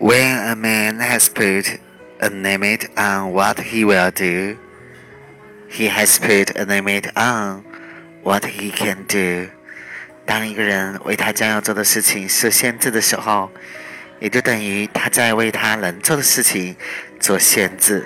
When a man has put a limit on what he will do, he has put a limit on what he can do. 当一个人为他将要做的事情设限制的时候，也就等于他在为他能做的事情做限制。